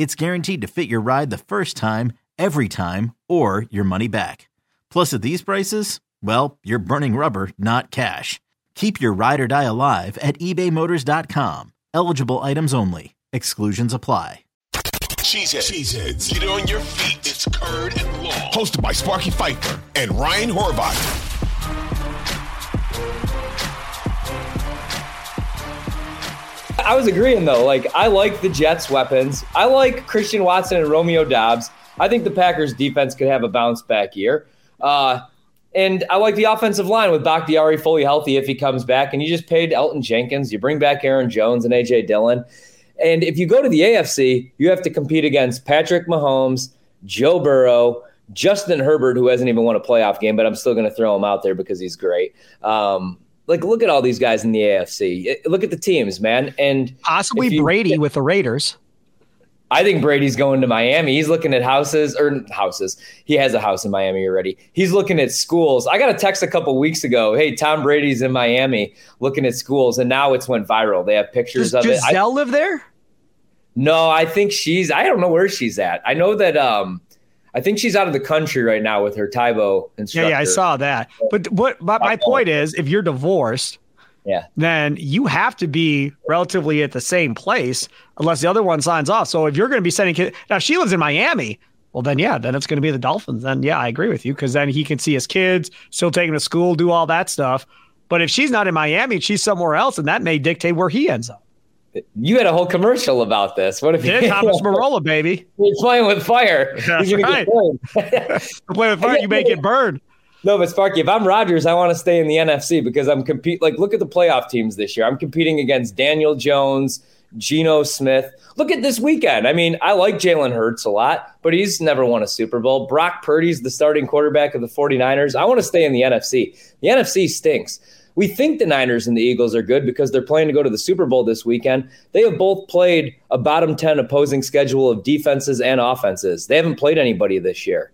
it's guaranteed to fit your ride the first time, every time, or your money back. Plus, at these prices, well, you're burning rubber, not cash. Keep your ride or die alive at ebaymotors.com. Eligible items only. Exclusions apply. Cheeseheads. Cheeseheads. Get on your feet. It's Curd and Long. Hosted by Sparky Fifer and Ryan Horvat. I was agreeing though. Like I like the Jets' weapons. I like Christian Watson and Romeo Doubs. I think the Packers' defense could have a bounce back year. Uh, and I like the offensive line with Bakhtiari fully healthy if he comes back. And you just paid Elgton Jenkins. You bring back Aaron Jones and AJ Dillon. And if you go to the AFC, you have to compete against Patrick Mahomes, Joe Burrow, Justin Herbert, who hasn't even won a playoff game, but I'm still going to throw him out there because he's great. Um, like, look at all these guys in the AFC. Look at the teams, man. And possibly you, Brady with the Raiders. I think Brady's going to Miami. He's looking at houses or houses. He has a house in Miami already. He's looking at schools. I got a text a couple weeks ago. Hey, Tom Brady's in Miami looking at schools, and now it's went viral. They have pictures Does of Gisele it. Gisele live there? No, I think she's. I don't know where she's at. I know that. um I think she's out of the country right now with her Tae Bo instructor. Yeah, yeah, I saw that. But what? But my point is, if you're divorced, yeah, then you have to be relatively at the same place unless the other one signs off. So if you're going to be sending kids, now she lives in Miami, well then yeah, then it's going to be the Dolphins. Then yeah, I agree with you because then he can see his kids, still take them to school, do all that stuff. But if she's not in Miami, she's somewhere else, and that may dictate where he ends up. You had a whole commercial about this. What if you Thomas Marola, baby? He's playing with fire. That's He's right. playing with fire, you may get burned. No, but Sparky, if I'm Rodgers, I want to stay in the NFC because I'm compete. Like, look at the playoff teams this year. I'm competing against Daniel Jones, Geno Smith. Look at this weekend. I mean, I like Jalen Hurts a lot, but he's never won a Super Bowl. Brock Purdy's the starting quarterback of the 49ers. I want to stay in the NFC. The NFC stinks. We think the Niners and the Eagles are good because they're playing to go to the Super Bowl this weekend. They have both played a bottom 10 opposing schedule of defenses and offenses. They haven't played anybody this year.